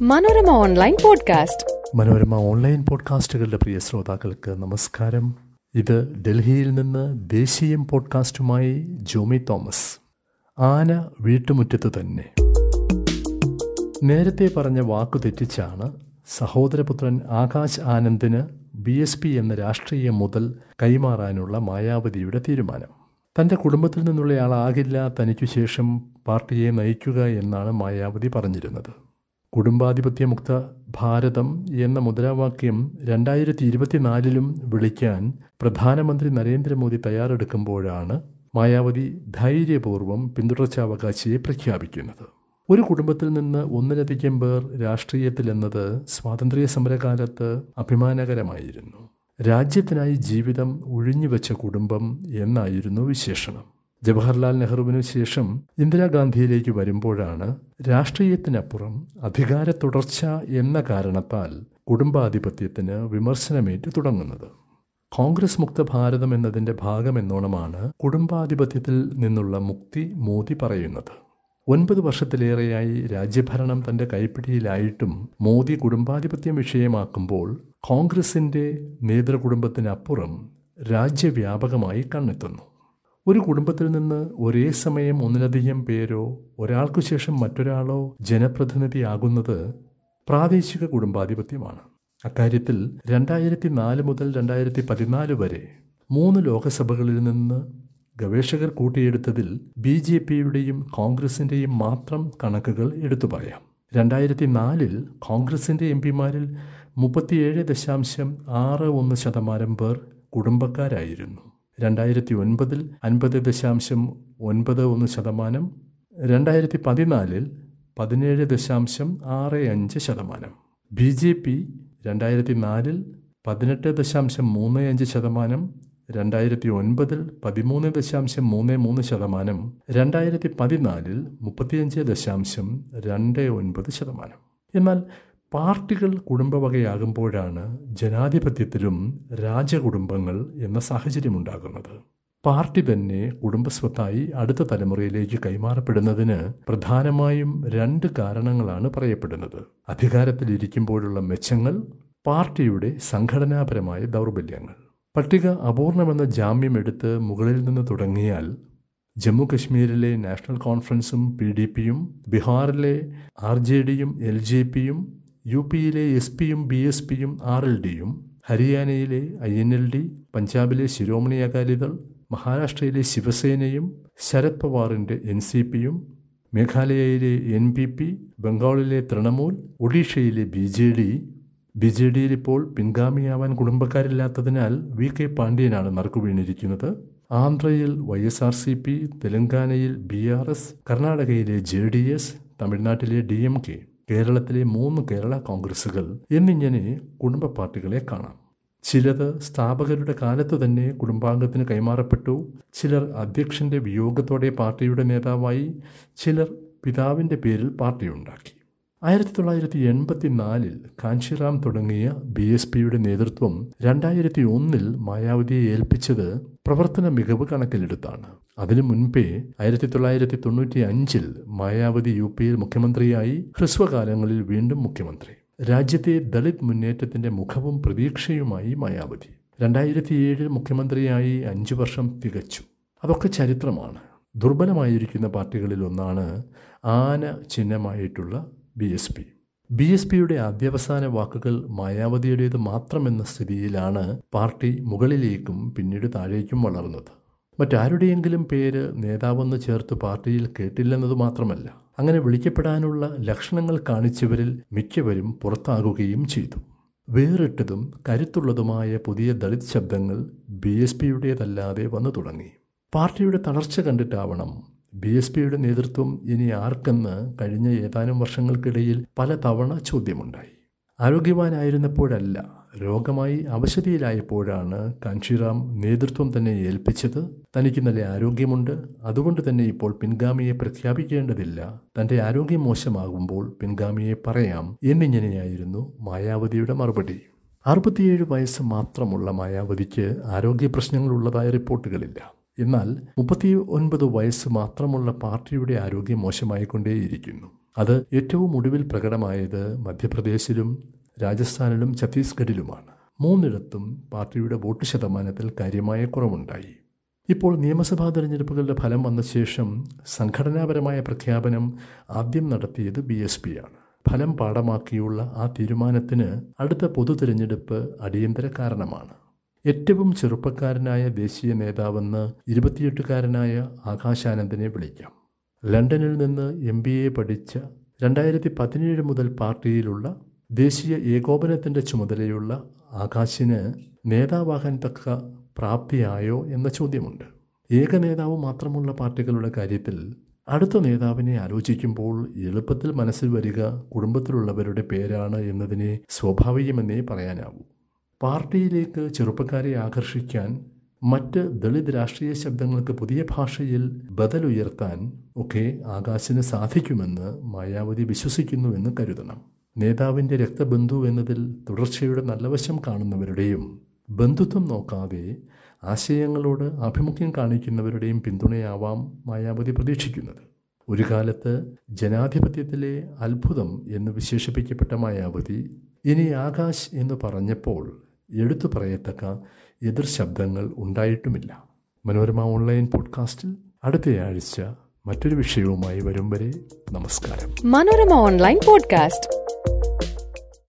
Manorama online podcast. Manorama online പോഡ്കാസ്റ്റുകളുടെ പ്രിയ ശ്രോതാക്കൾക്ക് നമസ്കാരം. ഇത് ഡൽഹിയിൽ നിന്ന് ദേശീയം പോഡ്കാസ്റ്റുമായി ജോമി തോമസ്. ആന വീട്ടുമുറ്റത്ത് തന്നെ. നേരത്തെ പറഞ്ഞ വാക്കു തെറ്റിച്ചാണ് സഹോദരപുത്രൻ ആകാശ് ആനന്ദിന് ബി എസ് പി എന്ന രാഷ്ട്രീയ മുതൽ കൈമാറാനുള്ള മായാവതിയുടെ തീരുമാനം. തന്റെ കുടുംബത്തിൽ നിന്നുള്ളയാളാകില്ല തനിക്കു ശേഷം പാർട്ടിയെ നയിക്കുക എന്നാണ് മായാവതി പറഞ്ഞിരുന്നത്. കുടുംബാധിപത്യമുക്ത ഭാരതം എന്ന മുദ്രാവാക്യം രണ്ടായിരത്തി ഇരുപത്തിനാലിലും വിളിക്കാൻ പ്രധാനമന്ത്രി നരേന്ദ്രമോദി തയ്യാറെടുക്കുമ്പോഴാണ് മായാവതി ധൈര്യപൂർവം പിന്തുടർച്ചാവകാശിയെ പ്രഖ്യാപിക്കുന്നത്. ഒരു കുടുംബത്തിൽ നിന്ന് ഒന്നിലധികം പേർ രാഷ്ട്രീയത്തിലെന്നത് സ്വാതന്ത്ര്യ സമരകാലത്ത് അഭിമാനകരമായിരുന്നു. രാജ്യത്തിനായി ജീവിതം ഒഴിഞ്ഞുവെച്ച കുടുംബം എന്നായിരുന്നു വിശേഷണം. ജവഹർലാൽ നെഹ്റുവിനു ശേഷം ഇന്ദിരാഗാന്ധിയിലേക്ക് വരുമ്പോഴാണ് രാഷ്ട്രീയത്തിനപ്പുറം അധികാര തുടർച്ച എന്ന കാരണത്താൽ കുടുംബാധിപത്യത്തിന് വിമർശനമേറ്റു തുടങ്ങുന്നത്. കോൺഗ്രസ് മുക്ത ഭാരതം എന്നതിന്റെ ഭാഗമെന്നോണമാണ് കുടുംബാധിപത്യത്തിൽ നിന്നുള്ള മുക്തി മോദി പറയുന്നത്. ഒൻപത് വർഷത്തിലേറെയായി രാജ്യഭരണം തന്റെ കൈപ്പിടിയിലായിട്ടും മോദി കുടുംബാധിപത്യം വിഷയമാക്കുമ്പോൾ കോൺഗ്രസിന്റെ നേതൃകുടുംബത്തിനപ്പുറം രാജ്യവ്യാപകമായി കണ്ണെത്തുന്നു. ഒരു കുടുംബത്തിൽ നിന്ന് ഒരേ സമയം ഒന്നിലധികം പേരോ ഒരാൾക്കു ശേഷം മറ്റൊരാളോ ജനപ്രതിനിധിയാകുന്നത് പ്രാദേശിക കുടുംബാധിപത്യമാണ്. അക്കാര്യത്തിൽ രണ്ടായിരത്തി നാല് മുതൽ രണ്ടായിരത്തി പതിനാല് വരെ മൂന്ന് ലോകസഭകളിൽ നിന്ന് ഗവേഷകർ കൂട്ടിയെടുത്തതിൽ ബി ജെ പിയുടെയും കോൺഗ്രസിന്റെയും മാത്രം കണക്കുകൾ എടുത്തു പറയാം. രണ്ടായിരത്തി നാലിൽ കോൺഗ്രസിന്റെ എം പിമാരിൽ മുപ്പത്തിയേഴ് ദശാംശം ആറ് ഒന്ന് ശതമാനം പേർ കുടുംബക്കാരായിരുന്നു. രണ്ടായിരത്തി ഒൻപതിൽ അൻപത് ദശാംശം ഒൻപത് ഒന്ന് ശതമാനം രണ്ടായിരത്തി പതിനാലിൽ പതിനേഴ് ദശാംശം ആറ് അഞ്ച് ശതമാനം. ബി ജെ പി രണ്ടായിരത്തി നാലിൽ പതിനെട്ട് ദശാംശം മൂന്ന് അഞ്ച് ശതമാനം രണ്ടായിരത്തി ഒൻപതിൽ പതിമൂന്ന് ദശാംശം മൂന്ന് മൂന്ന് ശതമാനം രണ്ടായിരത്തി പതിനാലിൽ മുപ്പത്തിയഞ്ച് ദശാംശം രണ്ട് ഒൻപത് ശതമാനം. എന്നാൽ പാർട്ടികൾ കുടുംബവകയാകുമ്പോഴാണ് ജനാധിപത്യത്തിലും രാജകുടുംബങ്ങൾ എന്ന സാഹചര്യമുണ്ടാകുന്നത് പാർട്ടി തന്നെ കുടുംബസ്വത്തായി അടുത്ത തലമുറയിലേക്ക് കൈമാറപ്പെടുന്നതിന് പ്രധാനമായും രണ്ട് കാരണങ്ങളാണ് പറയപ്പെടുന്നത്. അധികാരത്തിലിരിക്കുമ്പോഴുള്ള മെച്ചങ്ങൾ പാർട്ടിയുടെ സംഘടനാപരമായ ദൗർബല്യങ്ങൾ. പട്ടിക അപൂർണമെന്ന ജാമ്യം എടുത്ത് മുകളിൽ നിന്ന് തുടങ്ങിയാൽ ജമ്മു കശ്മീരിലെ നാഷണൽ കോൺഫറൻസും പി ഡി പിയും ബീഹാറിലെ ആർ ജെ ഡിയും എൽ ജെ പിയും യു പിയിലെ എസ് പിയും ബി എസ് പിയും ആർ എൽ ഡിയും ഹരിയാനയിലെ ഐ എൻ എൽ ഡി പഞ്ചാബിലെ ശിരോമണി അകാലിദൾ മഹാരാഷ്ട്രയിലെ ശിവസേനയും ശരത് പവാറിന്റെ എൻ സി പിയും മേഘാലയയിലെ എൻ പി പി ബംഗാളിലെ തൃണമൂൽ ഒഡീഷയിലെ B J D. B J ഡിയിൽ ഇപ്പോൾ പിൻഗാമിയാവാൻ കുടുംബക്കാരില്ലാത്തതിനാൽ വി കെ പാണ്ഡ്യനാണ് നറുക്കു വീണിരിക്കുന്നത്. ആന്ധ്രയിൽ Y S R C P തെലങ്കാനയിൽ ബി ആർ എസ് കർണാടകയിലെ ജെ ഡി എസ് തമിഴ്നാട്ടിലെ ഡി എം കെ. കേരളത്തിലെ മൂന്ന് കേരള കോൺഗ്രസുകൾ എന്നിങ്ങനെ കുടുംബ പാർട്ടികളെ കാണാം. ചിലത് സ്ഥാപകരുടെ കാലത്ത് തന്നെ കുടുംബാംഗത്തിന് കൈമാറപ്പെട്ടു ചിലർ അധ്യക്ഷന്റെ വിയോഗത്തോടെ പാർട്ടിയുടെ നേതാവായി ചിലർ പിതാവിന്റെ പേരിൽ പാർട്ടി പാർട്ടിയുണ്ടാക്കി. ആയിരത്തി തൊള്ളായിരത്തി എൺപത്തി നാലിൽ കാഞ്ചിറാം തുടങ്ങിയ ബി എസ് പിയുടെ നേതൃത്വം രണ്ടായിരത്തി ഒന്നിൽ മായാവതിയെ ഏൽപ്പിച്ചത് പ്രവർത്തന മികവ് കണക്കിലെടുത്താണ്. അതിനു മുൻപേ ആയിരത്തി തൊള്ളായിരത്തി തൊണ്ണൂറ്റി അഞ്ചിൽ മായാവതി യു പിയിൽ മുഖ്യമന്ത്രിയായി ഹ്രസ്വകാലങ്ങളിൽ വീണ്ടും മുഖ്യമന്ത്രി. രാജ്യത്തെ ദളിത് മുന്നേറ്റത്തിന്റെ മുഖവും പ്രതീക്ഷയുമായി മായാവതി. രണ്ടായിരത്തി ഏഴിൽ മുഖ്യമന്ത്രിയായി അഞ്ചു വർഷം തികച്ചു. അതൊക്കെ ചരിത്രമാണ്. ദുർബലമായിരിക്കുന്ന പാർട്ടികളിൽ ഒന്നാണ് ആന ചിഹ്നമായിട്ടുള്ള B S P. B S പിയുടെ അധ്യവസാന വാക്കുകൾ മായാവതിയുടേത് മാത്രമെന്ന സ്ഥിതിയിലാണ് പാർട്ടി മുകളിലേക്കും പിന്നീട് താഴേക്കും വളർന്നത്. മറ്റാരുടെയെങ്കിലും പേര് നേതാവെന്ന് ചേർത്ത് പാർട്ടിയിൽ കേട്ടില്ലെന്നത് മാത്രമല്ല അങ്ങനെ വിളിക്കപ്പെടാനുള്ള ലക്ഷണങ്ങൾ കാണിച്ചവരിൽ മിക്കവരും പുറത്താകുകയും ചെയ്തു. വേറിട്ടതും കരുത്തുള്ളതുമായ പുതിയ ദളിത് ശബ്ദങ്ങൾ ബി എസ് പിയുടേതല്ലാതെ വന്നു തുടങ്ങി. പാർട്ടിയുടെ തളർച്ച കണ്ടിട്ടാവണം ബി എസ് പിയുടെ നേതൃത്വം ഇനി ആർക്കെന്ന് കഴിഞ്ഞ ഏതാനും വർഷങ്ങൾക്കിടയിൽ പല തവണ ചോദ്യമുണ്ടായി. ആരോഗ്യവാനായിരുന്നപ്പോഴല്ല രോഗമായി അവശതയിലായപ്പോഴാണ് കാഞ്ചിറാം നേതൃത്വം തന്നെ ഏൽപ്പിച്ചത്. തനിക്ക് നല്ല ആരോഗ്യമുണ്ട്. അതുകൊണ്ട് തന്നെ ഇപ്പോൾ പിൻഗാമിയെ പ്രഖ്യാപിക്കേണ്ടതില്ല. തന്റെ ആരോഗ്യം മോശമാകുമ്പോൾ പിൻഗാമിയെ പറയാം എന്നിങ്ങനെയായിരുന്നു മായാവതിയുടെ മറുപടി. അറുപത്തിയേഴ് വയസ്സ് മാത്രമുള്ള മായാവതിക്ക് ആരോഗ്യ പ്രശ്നങ്ങളുള്ളതായ റിപ്പോർട്ടുകളില്ല. എന്നാൽ മുപ്പത്തി ഒൻപത് വയസ്സ് മാത്രമുള്ള പാർട്ടിയുടെ ആരോഗ്യം മോശമായിക്കൊണ്ടേയിരിക്കുന്നു. അത് ഏറ്റവും ഒടുവിൽ പ്രകടമായത് മധ്യപ്രദേശിലും രാജസ്ഥാനിലും ഛത്തീസ്ഗഡിലുമാണ്. മൂന്നിടത്തും പാർട്ടിയുടെ വോട്ട് ശതമാനത്തിൽ കാര്യമായ കുറവുണ്ടായി. ഇപ്പോൾ നിയമസഭാ തെരഞ്ഞെടുപ്പുകളുടെ ഫലം വന്ന ശേഷം സംഘടനാപരമായ പ്രഖ്യാപനം ആദ്യം നടത്തിയത് ബി എസ് പി ആണ് ഫലം പാഠമാക്കിയുള്ള ആ തീരുമാനത്തിന് അടുത്ത പൊതു തിരഞ്ഞെടുപ്പ് അടിയന്തര കാരണമാണ്. ഏറ്റവും ചെറുപ്പക്കാരനായ ദേശീയ നേതാവെന്ന് ഇരുപത്തിയെട്ടുകാരനായ ആകാശാനന്ദനെ വിളിക്കാം. ലണ്ടനിൽ നിന്ന് എം ബി എ പഠിച്ച രണ്ടായിരത്തി പതിനേഴ് മുതൽ പാർട്ടിയിലുള്ള ദേശീയ ഏകോപനത്തിന്റെ ചുമതലയുള്ള ആകാശിന് നേതാവാകാൻ തക്ക പ്രാപ്തിയായോ എന്ന ചോദ്യമുണ്ട്. ഏക നേതാവ് മാത്രമുള്ള പാർട്ടികളുടെ കാര്യത്തിൽ അടുത്ത നേതാവിനെ ആലോചിക്കുമ്പോൾ എളുപ്പത്തിൽ മനസ്സിൽ വരിക കുടുംബത്തിലുള്ളവരുടെ പേരാണ് എന്നതിനെ സ്വാഭാവികമെന്നേ പറയാനാവൂ. പാർട്ടിയിലേക്ക് ചെറുപ്പക്കാരെ ആകർഷിക്കാൻ മറ്റ് ദളിത് രാഷ്ട്രീയ ശബ്ദങ്ങൾക്ക് പുതിയ ഭാഷയിൽ ബദലുയർത്താൻ ഒക്കെ ആകാശിന് സാധിക്കുമെന്ന് മായാവതി വിശ്വസിക്കുന്നുവെന്ന് കരുതണം. നേതാവിന്റെ രക്തബന്ധു എന്നതിൽ തുടർച്ചയുടെ നല്ലവശം കാണുന്നവരുടെയും ബന്ധുത്വം നോക്കാതെ ആശയങ്ങളോട് ആഭിമുഖ്യം കാണിക്കുന്നവരുടെയും പിന്തുണയാവാം മായാവതി പ്രതീക്ഷിക്കുന്നത്. ഒരു കാലത്ത് ജനാധിപത്യത്തിലെ അത്ഭുതം എന്ന് വിശേഷിപ്പിക്കപ്പെട്ട മായാവതി ഇനി ആകാശ് എന്ന് പറഞ്ഞപ്പോൾ എടുത്തു പറയത്തക്ക എതിർ ശബ്ദങ്ങൾ ഉണ്ടായിട്ടുമില്ല. മനോരമ ഓൺലൈൻ പോഡ്കാസ്റ്റിൽ അടുത്തയാഴ്ച മറ്റൊരു വിഷയവുമായി വരും വരെ നമസ്കാരം. Manorama online podcast.